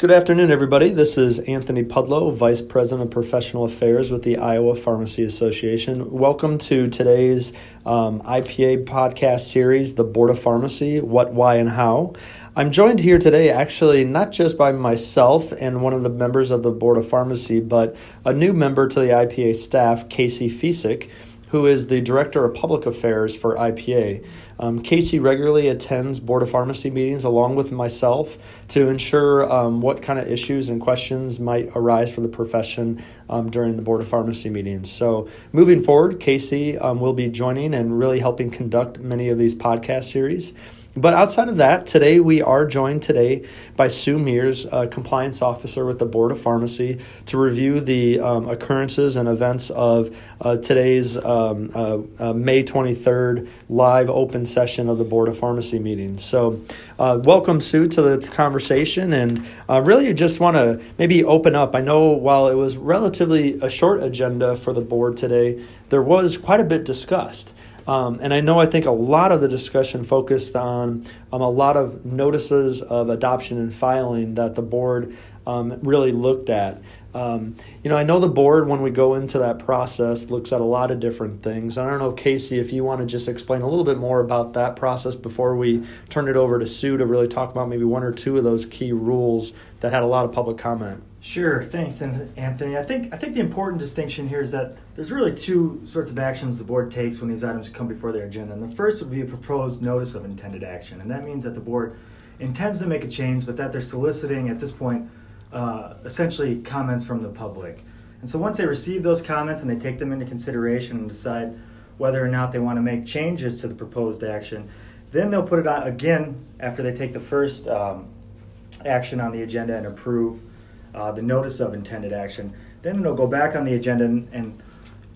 Good afternoon, everybody. This is Anthony Pudlo, Vice President of Professional Affairs with the Iowa Pharmacy Association. Welcome to today's um, IPA podcast series, The Board of Pharmacy What, Why, and How. I'm joined here today actually not just by myself and one of the members of the Board of Pharmacy, but a new member to the IPA staff, Casey Ficek who is the Director of Public Affairs for IPA. Um, Casey regularly attends Board of Pharmacy meetings along with myself to ensure um, what kind of issues and questions might arise for the profession um, during the Board of Pharmacy meetings. So, moving forward, Casey um, will be joining and really helping conduct many of these podcast series. But outside of that, today we are joined today by Sue Mears, a compliance officer with the Board of Pharmacy, to review the um, occurrences and events of uh, today's um, uh, uh, May 23rd live open session of the Board of Pharmacy meeting. So, uh, welcome, Sue, to the conversation. And uh, really just want to maybe open up. I know while it was relatively a short agenda for the board today, there was quite a bit discussed. Um, and I know I think a lot of the discussion focused on um, a lot of notices of adoption and filing that the board um, really looked at. Um, you know, I know the board, when we go into that process, looks at a lot of different things. I don't know, Casey, if you want to just explain a little bit more about that process before we turn it over to Sue to really talk about maybe one or two of those key rules that had a lot of public comment. Sure, thanks, Anthony. I think I think the important distinction here is that there's really two sorts of actions the board takes when these items come before their agenda. And the first would be a proposed notice of intended action, and that means that the board intends to make a change, but that they're soliciting at this point uh, essentially comments from the public. And so once they receive those comments and they take them into consideration and decide whether or not they want to make changes to the proposed action, then they'll put it on again after they take the first um, action on the agenda and approve uh, the notice of intended action. Then it'll go back on the agenda and, and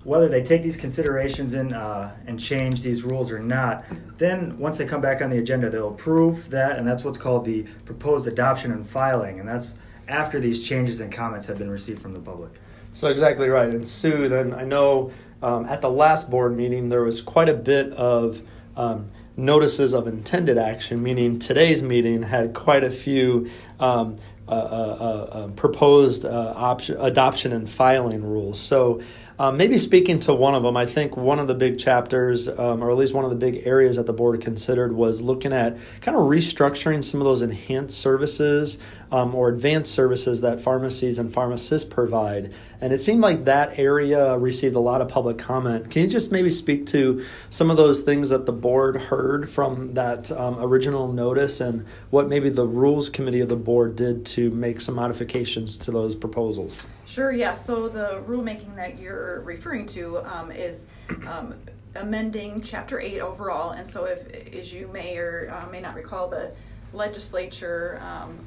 whether they take these considerations in uh, and change these rules or not, then once they come back on the agenda, they'll approve that, and that's what's called the proposed adoption and filing, and that's after these changes and comments have been received from the public. So exactly right. And Sue, then I know um, at the last board meeting there was quite a bit of um, notices of intended action, meaning today's meeting had quite a few um, uh, uh, uh, uh proposed option, adoption and filing rules. So um, maybe speaking to one of them, I think one of the big chapters, um, or at least one of the big areas that the board considered, was looking at kind of restructuring some of those enhanced services um, or advanced services that pharmacies and pharmacists provide. And it seemed like that area received a lot of public comment. Can you just maybe speak to some of those things that the board heard from that um, original notice and what maybe the rules committee of the board did to make some modifications to those proposals? Sure, yeah. So the rulemaking that you're referring to um, is um, amending Chapter 8 overall. And so, if, as you may or uh, may not recall, the legislature um,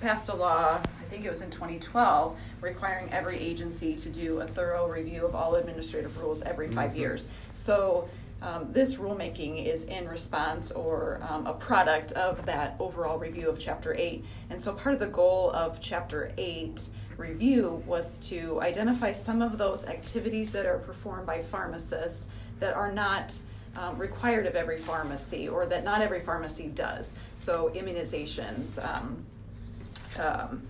passed a law, I think it was in 2012, requiring every agency to do a thorough review of all administrative rules every 5 mm-hmm. years. So, um, this rulemaking is in response or um, a product of that overall review of Chapter 8. And so, part of the goal of Chapter 8 review was to identify some of those activities that are performed by pharmacists that are not um, required of every pharmacy or that not every pharmacy does. So, immunizations, um, um,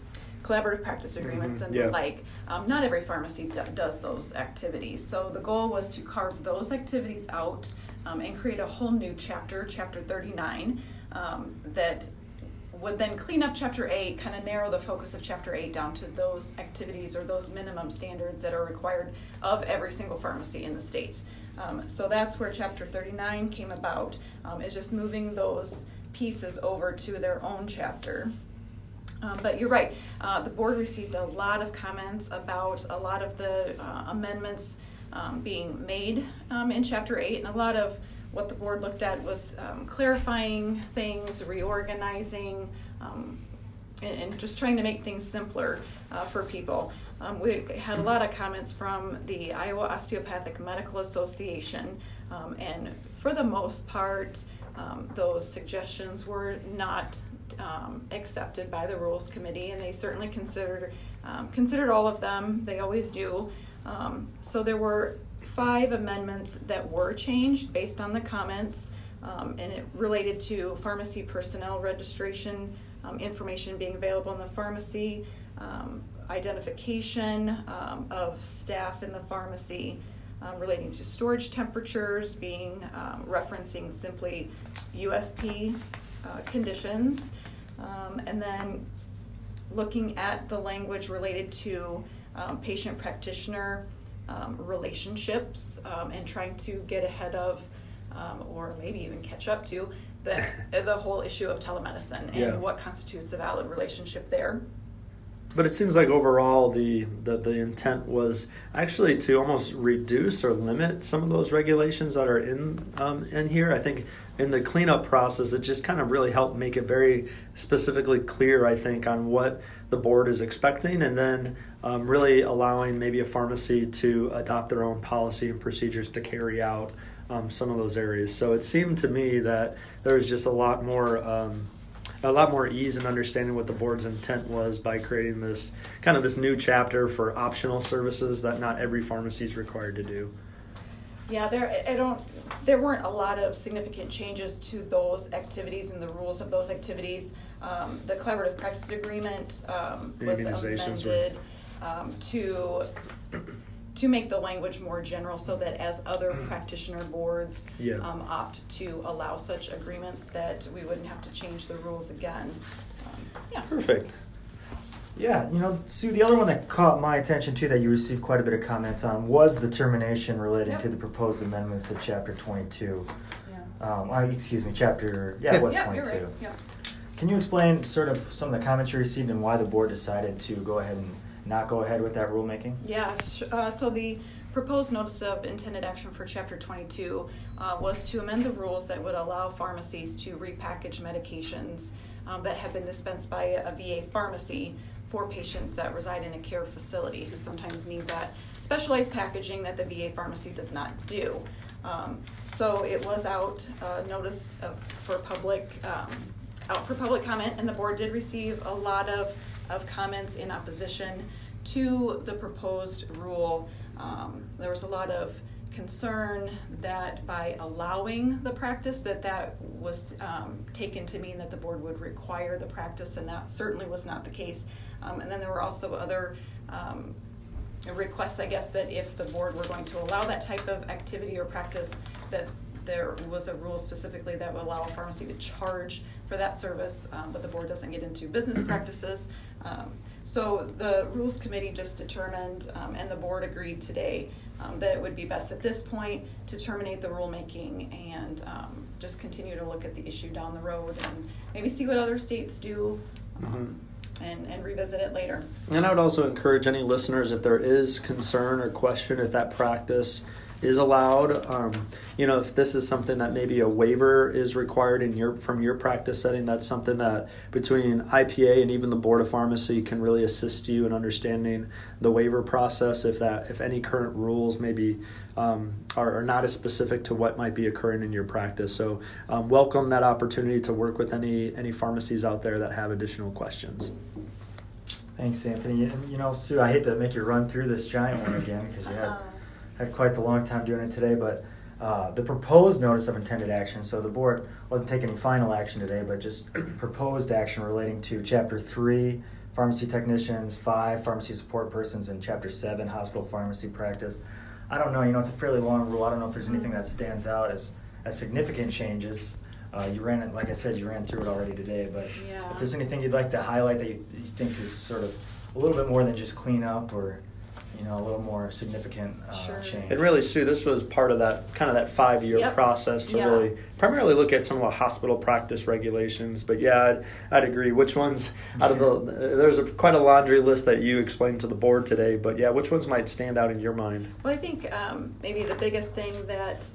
collaborative practice agreements, mm-hmm. and yeah. the like. Um, not every pharmacy d- does those activities. So, the goal was to carve those activities out um, and create a whole new chapter, Chapter 39, um, that would then clean up chapter 8 kind of narrow the focus of chapter 8 down to those activities or those minimum standards that are required of every single pharmacy in the state. Um, so that's where chapter 39 came about um, is just moving those pieces over to their own chapter. Um, but you're right uh, the board received a lot of comments about a lot of the uh, amendments um, being made um, in chapter 8 and a lot of what the board looked at was um, clarifying things, reorganizing, um, and, and, just trying to make things simpler uh, for people. Um, we had a lot of comments from the Iowa Osteopathic Medical Association, um, and for the most part, um, those suggestions were not um, accepted by the Rules Committee, and they certainly considered considered all of them. They always do. so there were five amendments that were changed based on the comments, um, and it related to pharmacy personnel registration um, information being available in the pharmacy, um, identification um, of staff in the pharmacy um, relating to storage temperatures, being referencing simply USP uh, conditions, and then looking at the language related to um, patient practitioner um, relationships um, and trying to get ahead of or maybe even catch up to the, the whole issue of telemedicine and Yeah. what constitutes a valid relationship there. But it seems like overall the, the the intent was actually to almost reduce or limit some of those regulations that are in um, in here. I think in the cleanup process, it just kind of really helped make it very specifically clear. I think on what the board is expecting, and then um, really allowing maybe a pharmacy to adopt their own policy and procedures to carry out um, some of those areas. So it seemed to me that there was just a lot more. Um, a lot more ease in understanding what the board's intent was by creating this kind of this new chapter for optional services that not every pharmacy is required to do. Yeah, there, I- don't, there weren't a lot of significant changes to those activities and the rules of those activities. Um, the collaborative practice agreement, um, was immunizations were- amended, um, to, to make the language more general so that as other practitioner boards, Yeah. um, opt to allow such agreements, that we wouldn't have to change the rules again. Um, Yeah. Perfect. Yeah, you know, Sue, the other one that caught my attention too that you received quite a bit of comments on was the termination relating Yep. to the proposed amendments to chapter twenty-two. Yeah. Um, excuse me, chapter, yeah, it was Yeah, you're twenty-two. right, yeah. Can you explain sort of some of the comments you received and why the board decided to go ahead and not go ahead with that rulemaking? Yeah, sh- uh, so the proposed notice of intended action for chapter twenty-two uh, was to amend the rules that would allow pharmacies to repackage medications um, that have been dispensed by a VA pharmacy for patients that reside in a care facility who sometimes need that specialized packaging that the VA pharmacy does not do. Um, so it was out, uh, noticed of, for public, um, out for public comment, and the board did receive a lot of, of comments in opposition to the proposed rule. Um, there was a lot of concern that by allowing the practice, that that was um, taken to mean that the board would require the practice, and that certainly was not the case. Um, and then there were also other um, requests, I guess, that if the board were going to allow that type of activity or practice, that there was a rule specifically that would allow a pharmacy to charge for that service, um, but the board doesn't get into business practices. Um, so the rules committee just determined, um, and the board agreed today, um, that it would be best at this point to terminate the rulemaking and um, just continue to look at the issue down the road and maybe see what other states do um, and, and revisit it later. And I would also encourage any listeners if there is concern or question if that practice is allowed. Um, you know, if this is something that maybe a waiver is required in your from your practice setting, that's something that between IPA and even the Board of Pharmacy can really assist you in understanding the waiver process. If that if any current rules maybe um, are, are not as specific to what might be occurring in your practice. So um, welcome that opportunity to work with any any pharmacies out there that have additional questions. Thanks, Anthony. And you know, Sue, I hate to make you run through this giant one again because you had Uh, had quite the long time doing it today, but uh, the proposed notice of intended action. So the board wasn't taking any final action today, but just proposed action relating to chapter three, pharmacy technicians, five, pharmacy support persons, and chapter seven, hospital pharmacy practice. I don't know. You know, it's a fairly long rule. I don't know if there's anything that stands out as as significant changes. Uh, you ran it, like I said, you ran through it already today. But Yeah. if there's anything you'd like to highlight that you, you think is sort of a little bit more than just clean up or you know a little more significant uh, Sure. change. And really, Sue, this was part of that kind of that five year Yep. process to Yeah. really primarily look at some of the hospital practice regulations. But yeah, I'd, I'd agree. Which ones out of the there's a, quite a laundry list that you explained to the board today. But yeah, which ones might stand out in your mind? Well, I think um, maybe the biggest thing that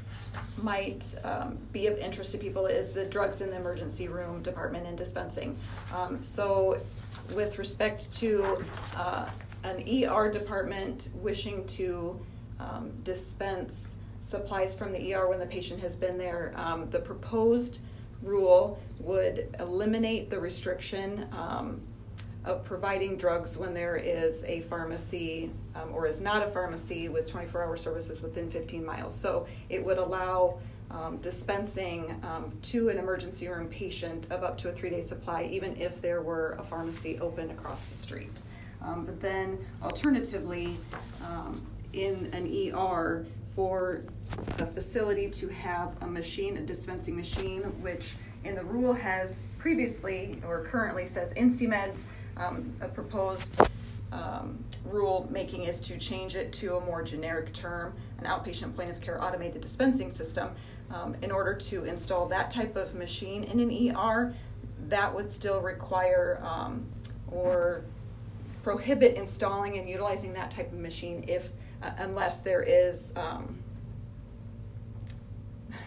might um, be of interest to people is the drugs in the emergency room department and dispensing. Um, so, with respect to uh, an ER department wishing to um, dispense supplies from the ER when the patient has been there, um, the proposed rule would eliminate the restriction um, of providing drugs when there is a pharmacy um, or is not a pharmacy with 24 hour services within 15 miles. So it would allow um, dispensing um, to an emergency room patient of up to a three day supply, even if there were a pharmacy open across the street. Um, but then, alternatively, um, in an ER, for the facility to have a machine, a dispensing machine, which in the rule has previously or currently says InstyMeds, um, a proposed um, rule making is to change it to a more generic term, an outpatient point of care automated dispensing system. Um, in order to install that type of machine in an ER, that would still require um, or prohibit installing and utilizing that type of machine if uh, unless there is um,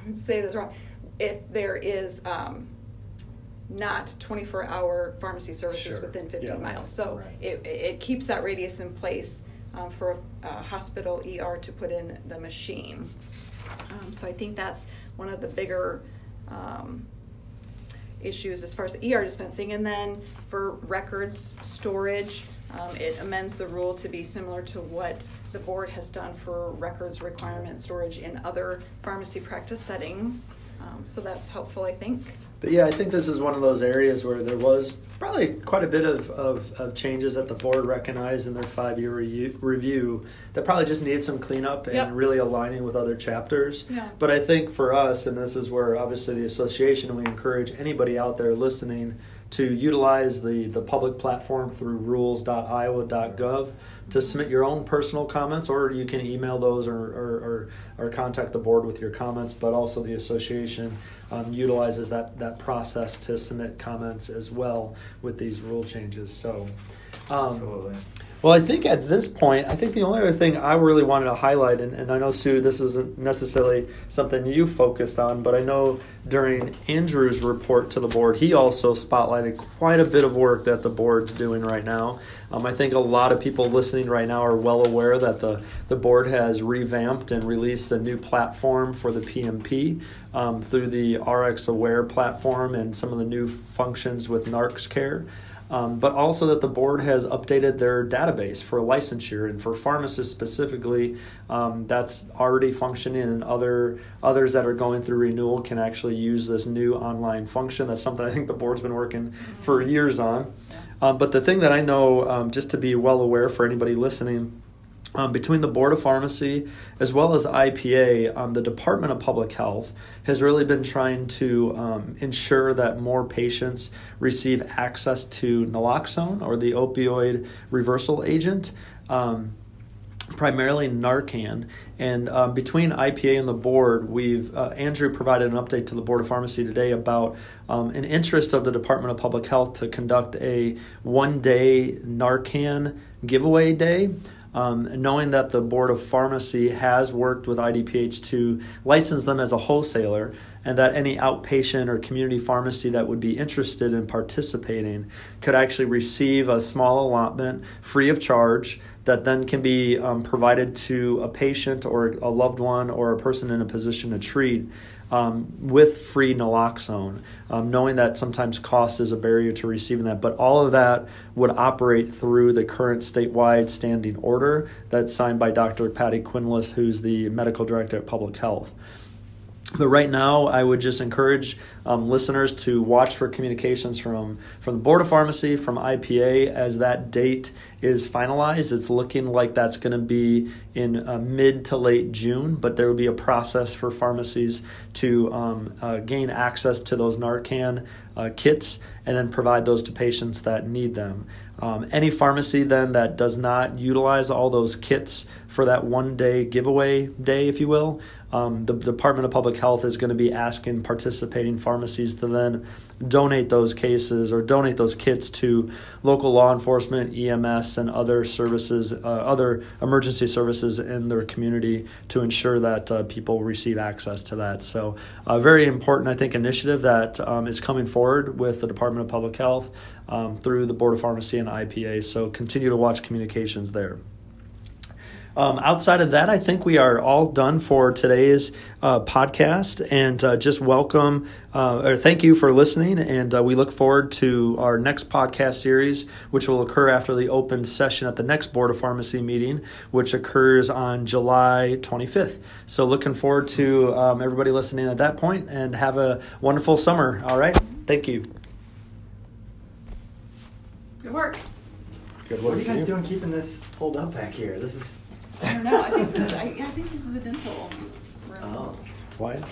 say this wrong if there is um, not 24 hour pharmacy services Sure. within 15 Yeah. miles so Right. it, it keeps that radius in place um, for a, a hospital ER to put in the machine um, so I think that's one of the bigger um, issues as far as ER dispensing. And then for records storage, um, it amends the rule to be similar to what the board has done for records requirement storage in other pharmacy practice settings. Um, so that's helpful, I think. But yeah, I think this is one of those areas where there was probably quite a bit of, of, of changes that the board recognized in their five year review, review that probably just needed some cleanup and Yep. really aligning with other chapters. Yeah. But I think for us, and this is where obviously the association, we encourage anybody out there listening to utilize the, the public platform through rules.iowa.gov to submit your own personal comments, or you can email those or, or, or, or contact the board with your comments. But also, the association um, utilizes that, that process to submit comments as well with these rule changes. So, um, Absolutely. well, I think at this point, I think the only other thing I really wanted to highlight, and, and I know Sue, this isn't necessarily something you focused on, but I know during Andrew's report to the board, he also spotlighted quite a bit of work that the board's doing right now. Um, I think a lot of people listening right now are well aware that the, the board has revamped and released a new platform for the PMP um, through the RX Aware platform and some of the new functions with NarxCare um, but also that the board has updated their database for licensure and for pharmacists specifically. Um, that's already functioning, and other others that are going through renewal can actually use this new online function. That's something I think the board's been working for years on. Um, but the thing that I know, um, just to be well aware for anybody listening. Um, between the Board of Pharmacy as well as IPA, um, the Department of Public Health has really been trying to um, ensure that more patients receive access to naloxone or the opioid reversal agent. Um, primarily Narcan. And um, between IPA and the board, we've uh, Andrew provided an update to the Board of Pharmacy today about um, an interest of the Department of Public Health to conduct a one-day Narcan giveaway day. Um, knowing that the Board of Pharmacy has worked with IDPH to license them as a wholesaler, and that any outpatient or community pharmacy that would be interested in participating could actually receive a small allotment free of charge that then can be um, provided to a patient or a loved one or a person in a position to treat um, with free naloxone, um, knowing that sometimes cost is a barrier to receiving that. But all of that would operate through the current statewide standing order that's signed by Dr. Patty Quinlisk, who's the medical director at Public Health. But right now, I would just encourage um, listeners to watch for communications from from the Board of Pharmacy, from IPA, as that date is finalized. It's looking like that's going to be in uh, mid to late June, but there will be a process for pharmacies to um, uh, gain access to those Narcan uh, kits and then provide those to patients that need them. Um, any pharmacy then that does not utilize all those kits for that one day giveaway day, if you will, um, the Department of Public Health is going to be asking participating pharmacies to then donate those cases or donate those kits to local law enforcement, EMS, and other services, uh, other emergency services in their community to ensure that uh, people receive access to that. So, a very important, I think, initiative that um, is coming forward with the Department of Public Health um, through the Board of Pharmacy and IPA. So, continue to watch communications there. Um, outside of that, I think we are all done for today's uh, podcast. And uh, just welcome uh, or thank you for listening. And uh, we look forward to our next podcast series, which will occur after the open session at the next Board of Pharmacy meeting, which occurs on July 25th. So, looking forward to um, everybody listening at that point and have a wonderful summer. All right. Thank you. Good work. Good work. What are you guys you. doing keeping this pulled up back here? This is. I don't know. I think this. I, I think this is the dental room. Oh. Why?